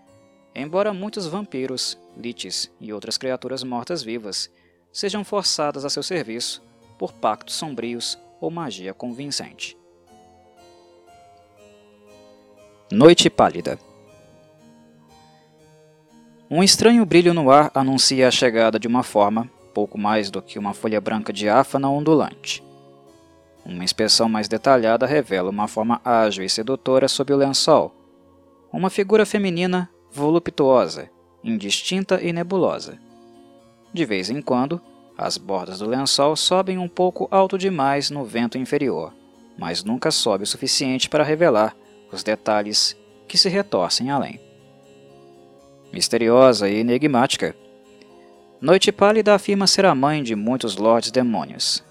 Embora muitos vampiros, liches e outras criaturas mortas-vivas sejam forçadas a seu serviço por pactos sombrios ou magia convincente. Noite Pálida Um estranho brilho no ar anuncia a chegada de uma forma, pouco mais do que uma folha branca diáfana ondulante. Uma inspeção mais detalhada revela uma forma ágil e sedutora sob o lençol, uma figura feminina voluptuosa, indistinta e nebulosa. De vez em quando, as bordas do lençol sobem um pouco alto demais no vento inferior, mas nunca sobe o suficiente para revelar os detalhes que se retorcem além. Misteriosa e enigmática, Noite Pálida afirma ser a mãe de muitos lordes demônios.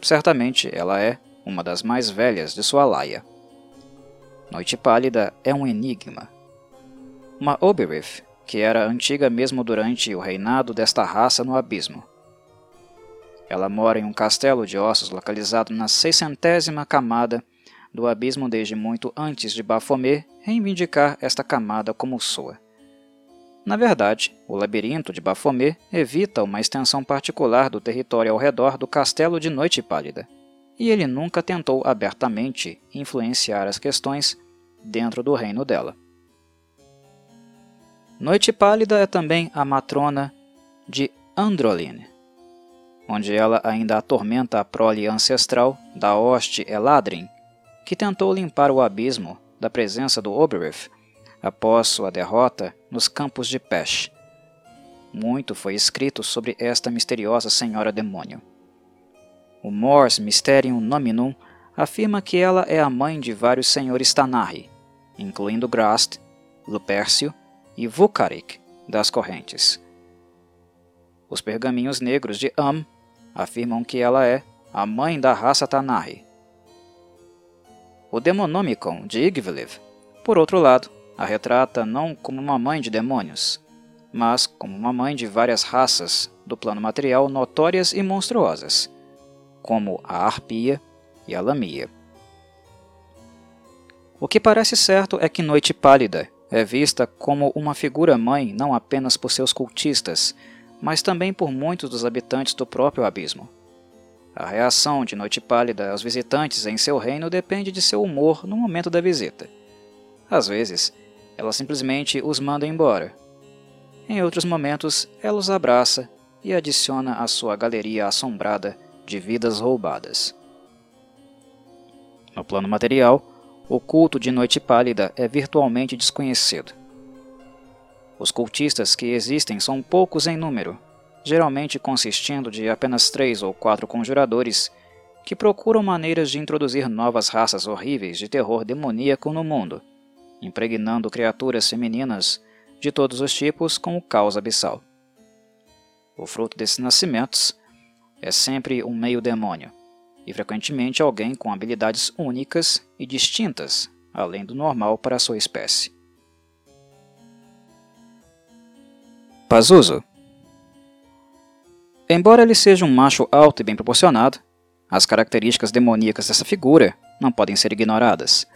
Certamente ela é uma das mais velhas de sua laia. Noite Pálida é um enigma, uma Oberith, que era antiga mesmo durante o reinado desta raça no abismo. Ela mora em um castelo de ossos localizado na seiscentésima camada do abismo desde muito antes de Baphomet reivindicar esta camada como sua. Na verdade, o labirinto de Baphomet evita uma extensão particular do território ao redor do castelo de Noite Pálida, e ele nunca tentou abertamente influenciar as questões dentro do reino dela. Noite Pálida é também a matrona de Androline, onde ela ainda atormenta a prole ancestral da hoste Eladrin, que tentou limpar o abismo da presença do Oberith após sua derrota nos campos de Pesh. Muito foi escrito sobre esta misteriosa senhora demônio. O Mors Mysterium Nominum afirma que ela é a mãe de vários senhores Tanarri, incluindo Grast, Lupércio e Vukarik das correntes. Os pergaminhos negros de Am afirmam que ela é a mãe da raça Tanahi. O Demonomicon de Igvelev, por outro lado, a retrata não como uma mãe de demônios, mas como uma mãe de várias raças do plano material notórias e monstruosas, como a Arpia e a Lamia. O que parece certo é que Noite Pálida é vista como uma figura-mãe não apenas por seus cultistas, mas também por muitos dos habitantes do próprio abismo. A reação de Noite Pálida aos visitantes em seu reino depende de seu humor no momento da visita. Às vezes, ela simplesmente os manda embora. Em outros momentos, ela os abraça e adiciona à sua galeria assombrada de vidas roubadas. No plano material, o culto de Noite Pálida é virtualmente desconhecido. Os cultistas que existem são poucos em número, geralmente consistindo de apenas três ou quatro conjuradores que procuram maneiras de introduzir novas raças horríveis de terror demoníaco no mundo, impregnando criaturas femininas de todos os tipos com o caos abissal. O fruto desses nascimentos é sempre um meio demônio, e frequentemente alguém com habilidades únicas e distintas, além do normal para a sua espécie. Pazuzu Embora ele seja um macho alto e bem proporcionado, as características demoníacas dessa figura não podem ser ignoradas.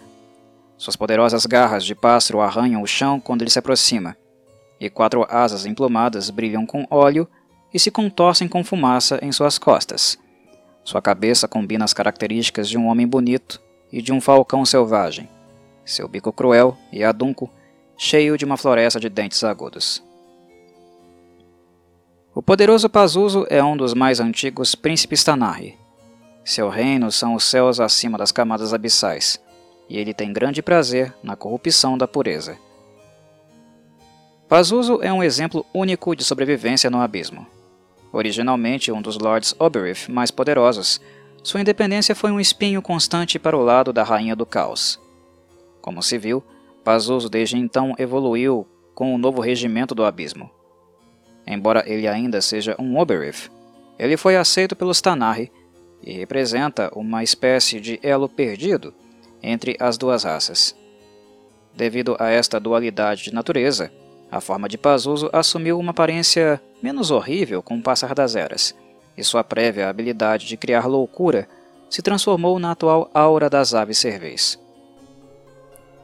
Suas poderosas garras de pássaro arranham o chão quando ele se aproxima, e quatro asas emplumadas brilham com óleo e se contorcem com fumaça em suas costas. Sua cabeça combina as características de um homem bonito e de um falcão selvagem, seu bico cruel e adunco, cheio de uma floresta de dentes agudos. O poderoso Pazuzu é um dos mais antigos príncipes Tanahi. Seu reino são os céus acima das camadas abissais, e ele tem grande prazer na corrupção da pureza. Pazuzu é um exemplo único de sobrevivência no abismo. Originalmente um dos Lords Oberith mais poderosos, sua independência foi um espinho constante para o lado da Rainha do Caos. Como se viu, Pazuzu desde então evoluiu com o novo regimento do abismo, Embora ele ainda seja um Oberith, ele foi aceito pelos Tanahi e representa uma espécie de elo perdido entre as duas raças. Devido a esta dualidade de natureza, a forma de Pazuzu assumiu uma aparência menos horrível com o passar das eras, e sua prévia habilidade de criar loucura se transformou na atual aura das aves cervês.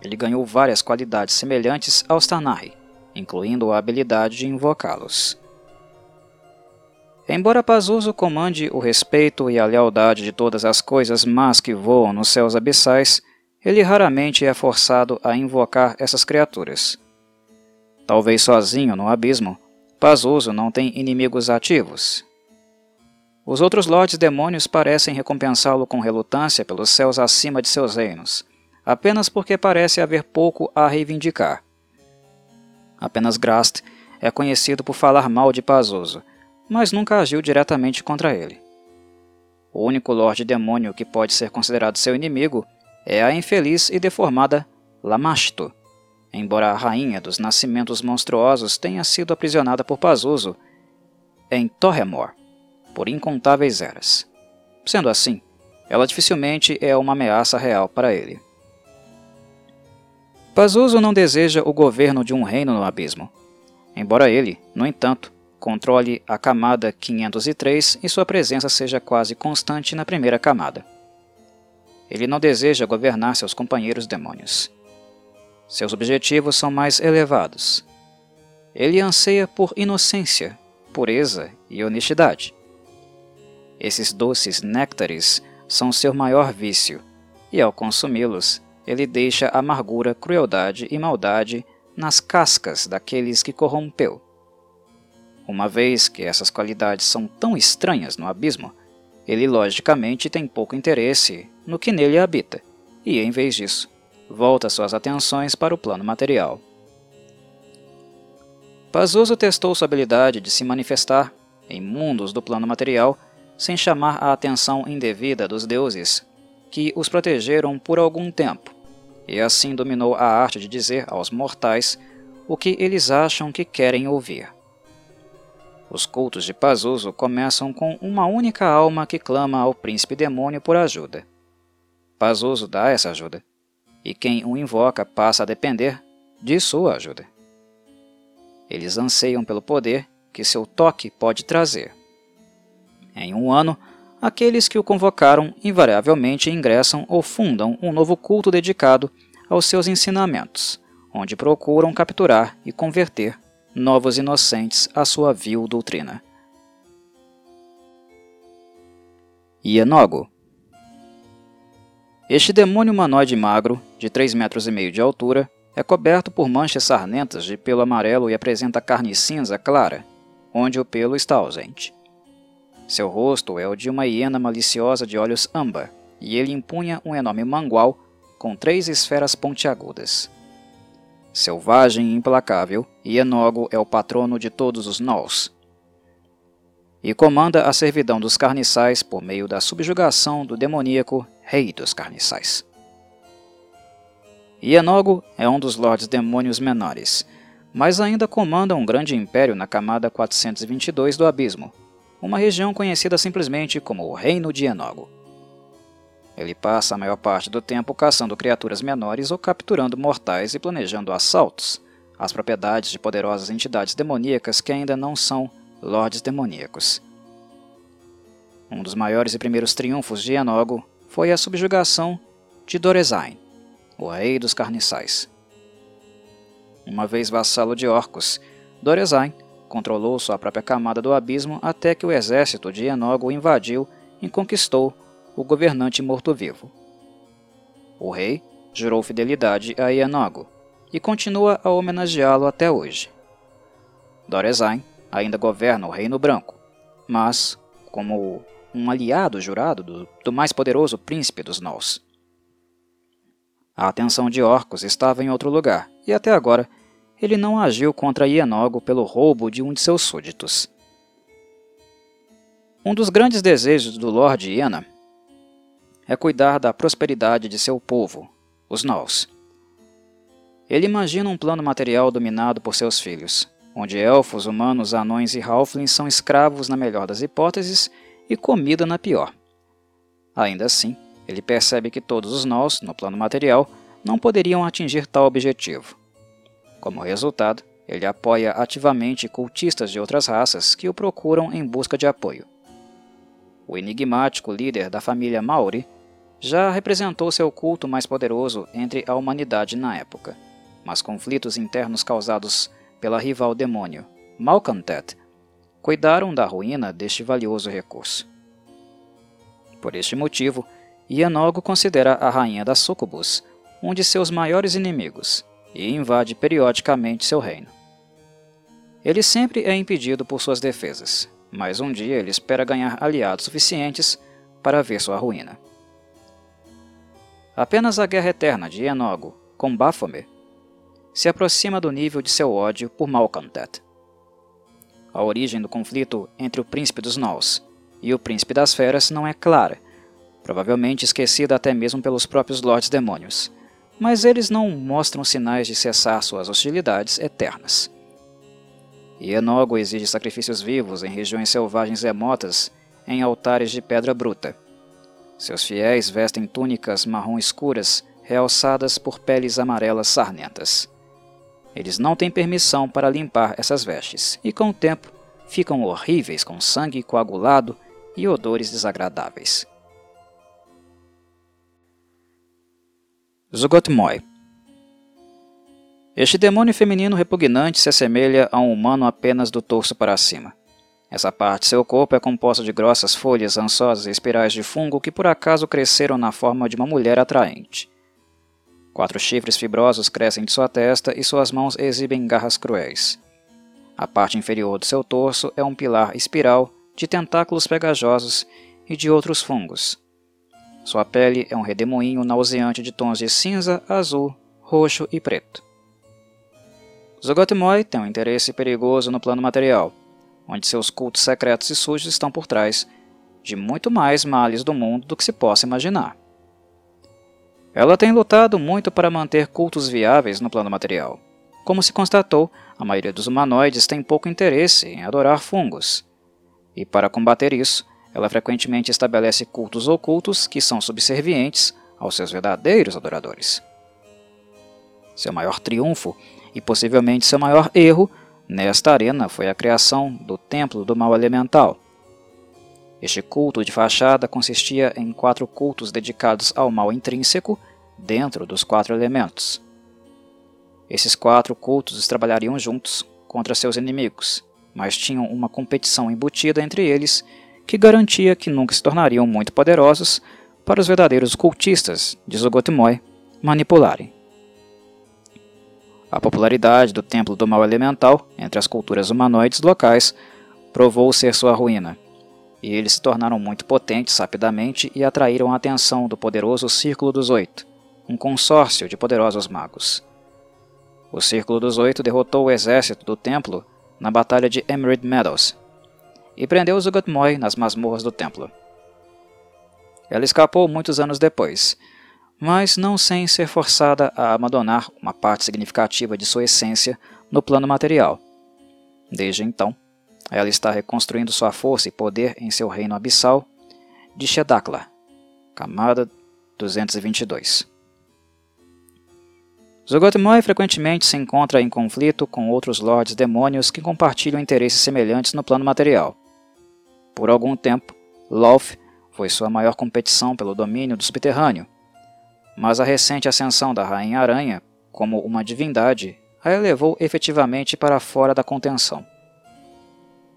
Ele ganhou várias qualidades semelhantes aos Tanahi, incluindo a habilidade de invocá-los. Embora Pazuzu comande o respeito e a lealdade de todas as coisas más que voam nos céus abissais, ele raramente é forçado a invocar essas criaturas. Talvez sozinho no abismo, Pazuzu não tem inimigos ativos. Os outros lordes demônios parecem recompensá-lo com relutância pelos céus acima de seus reinos, apenas porque parece haver pouco a reivindicar. Apenas Grast é conhecido por falar mal de Pazuzu, mas nunca agiu diretamente contra ele. O único Lorde Demônio que pode ser considerado seu inimigo é a infeliz e deformada Lamashto, embora a rainha dos nascimentos monstruosos tenha sido aprisionada por Pazuzu em Torremor por incontáveis eras. Sendo assim, ela dificilmente é uma ameaça real para ele. Pazuzu não deseja o governo de um reino no abismo, embora ele, no entanto, controle a camada 503 e sua presença seja quase constante na primeira camada. Ele não deseja governar seus companheiros demônios. Seus objetivos são mais elevados. Ele anseia por inocência, pureza e honestidade. Esses doces néctares são seu maior vício, e ao consumi-los, ele deixa amargura, crueldade e maldade nas cascas daqueles que corrompeu. Uma vez que essas qualidades são tão estranhas no abismo, ele logicamente tem pouco interesse no que nele habita, e em vez disso, volta suas atenções para o plano material. Pazuzu testou sua habilidade de se manifestar em mundos do plano material sem chamar a atenção indevida dos deuses que os protegeram por algum tempo e assim dominou a arte de dizer aos mortais o que eles acham que querem ouvir. Os cultos de Pazuzu começam com uma única alma que clama ao príncipe demônio por ajuda. Pazuzu dá essa ajuda, e quem o invoca passa a depender de sua ajuda. Eles anseiam pelo poder que seu toque pode trazer. Em um ano, aqueles que o convocaram invariavelmente ingressam ou fundam um novo culto dedicado aos seus ensinamentos, onde procuram capturar e converter novos inocentes à sua vil doutrina. Ienogo Este demônio humanoide magro, de 3,5 metros e meio de altura, é coberto por manchas sarnentas de pelo amarelo e apresenta carne cinza clara, onde o pelo está ausente. Seu rosto é o de uma hiena maliciosa de olhos âmbar, e ele impunha um enorme mangual com três esferas pontiagudas. Selvagem e implacável, Ienogo é o patrono de todos os Nós, e comanda a servidão dos carniçais por meio da subjugação do demoníaco Rei dos Carniçais. Ienogo é um dos Lordes Demônios menores, mas ainda comanda um grande império na camada 422 do Abismo, uma região conhecida simplesmente como o Reino de Ienogo. Ele passa a maior parte do tempo caçando criaturas menores ou capturando mortais e planejando assaltos às propriedades de poderosas entidades demoníacas que ainda não são lordes demoníacos. Um dos maiores e primeiros triunfos de Ienogo foi a subjugação de Dorezain, o rei dos carniçais. Uma vez vassalo de Orcos, Dorezain controlou sua própria camada do abismo até que o exército de Enogo invadiu e conquistou o governante morto-vivo. O rei jurou fidelidade a Enogo e continua a homenageá-lo até hoje. Dorezain ainda governa o Reino Branco, mas como um aliado jurado do, do mais poderoso príncipe dos Nós. A atenção de Orcus estava em outro lugar, e até agora ele não agiu contra Ienogo pelo roubo de um de seus súditos. Um dos grandes desejos do Lord Iena é cuidar da prosperidade de seu povo, os Nós. Ele imagina um plano material dominado por seus filhos, onde elfos, humanos, anões e halflings são escravos na melhor das hipóteses e comida na pior. Ainda assim, ele percebe que todos os nós, no plano material, não poderiam atingir tal objetivo. Como resultado, ele apoia ativamente cultistas de outras raças que o procuram em busca de apoio. O enigmático líder da família Maori já representou seu culto mais poderoso entre a humanidade na época, mas conflitos internos causados pela rival demônio, Malkantet, cuidaram da ruína deste valioso recurso. Por este motivo, Ianogo considera a rainha da Sucubus um de seus maiores inimigos e invade periodicamente seu reino. Ele sempre é impedido por suas defesas, mas um dia ele espera ganhar aliados suficientes para ver sua ruína. Apenas a guerra eterna de Ianogo com Baphomet se aproxima do nível de seu ódio por Malcontet. A origem do conflito entre o príncipe dos Nós e o príncipe das Feras não é clara, provavelmente esquecida até mesmo pelos próprios Lordes Demônios, mas eles não mostram sinais de cessar suas hostilidades eternas. E Enogo exige sacrifícios vivos em regiões selvagens remotas em altares de pedra bruta. Seus fiéis vestem túnicas marrom escuras realçadas por peles amarelas sarnentas. Eles não têm permissão para limpar essas vestes e, com o tempo, ficam horríveis com sangue coagulado e odores desagradáveis. Zugotmoy. Este demônio feminino repugnante se assemelha a um humano apenas do torso para cima. Essa parte de seu corpo é composta de grossas folhas ançosas e espirais de fungo que por acaso cresceram na forma de uma mulher atraente. Quatro chifres fibrosos crescem de sua testa e suas mãos exibem garras cruéis. A parte inferior do seu torso é um pilar espiral de tentáculos pegajosos e de outros fungos, sua pele é um redemoinho nauseante de tons de cinza, azul, roxo e preto. Zogotmoy tem um interesse perigoso no plano material, onde seus cultos secretos e sujos estão por trás de muito mais males do mundo do que se possa imaginar. Ela tem lutado muito para manter cultos viáveis no plano material, Como se constatou, a maioria dos humanoides tem pouco interesse em adorar fungos. E para combater isso, ela frequentemente estabelece cultos ocultos que são subservientes aos seus verdadeiros adoradores. Seu maior triunfo e possivelmente seu maior erro nesta arena foi a criação do Templo do Mal Elemental. Este culto de fachada consistia em quatro cultos dedicados ao mal intrínseco dentro dos quatro elementos. Esses quatro cultos trabalhariam juntos contra seus inimigos, mas tinham uma competição embutida entre eles que garantia que nunca se tornariam muito poderosos para os verdadeiros cultistas de Zogotmoy manipularem. A popularidade do Templo do Mal Elemental entre as culturas humanoides locais provou ser sua ruína, e eles se tornaram muito potentes rapidamente e atraíram a atenção do poderoso Círculo dos Oito, um consórcio de poderosos magos. O Círculo dos Oito derrotou o exército do templo na Batalha de Emerald Meadows e prendeu Zugatmoy nas masmorras do templo. Ela escapou muitos anos depois, mas não sem ser forçada a abandonar uma parte significativa de sua essência no plano material. Desde então, ela está reconstruindo sua força e poder em seu reino abissal de Shedakla, camada 222. Zogotmoy frequentemente se encontra em conflito com outros lords demônios que compartilham interesses semelhantes no plano material. Por algum tempo, Loth foi sua maior competição pelo domínio do subterrâneo, mas a recente ascensão da Rainha Aranha, como uma divindade, a elevou efetivamente para fora da contenção.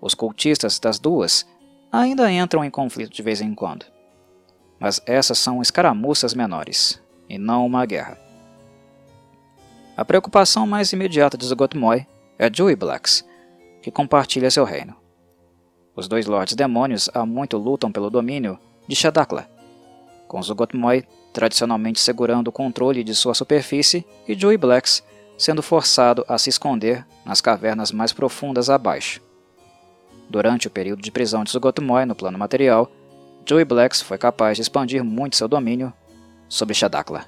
Os cultistas das duas ainda entram em conflito de vez em quando, mas essas são escaramuças menores, e não uma guerra. A preocupação mais imediata de Zogotmoy é Joey Blacks, que compartilha seu reino. Os dois Lordes Demônios há muito lutam pelo domínio de Shadakla, com Zogotmoy tradicionalmente segurando o controle de sua superfície, e Joey Blacks sendo forçado a se esconder nas cavernas mais profundas abaixo. Durante o período de prisão de Sugotumoi no plano material, Joey Blacks foi capaz de expandir muito seu domínio sobre Shadakla.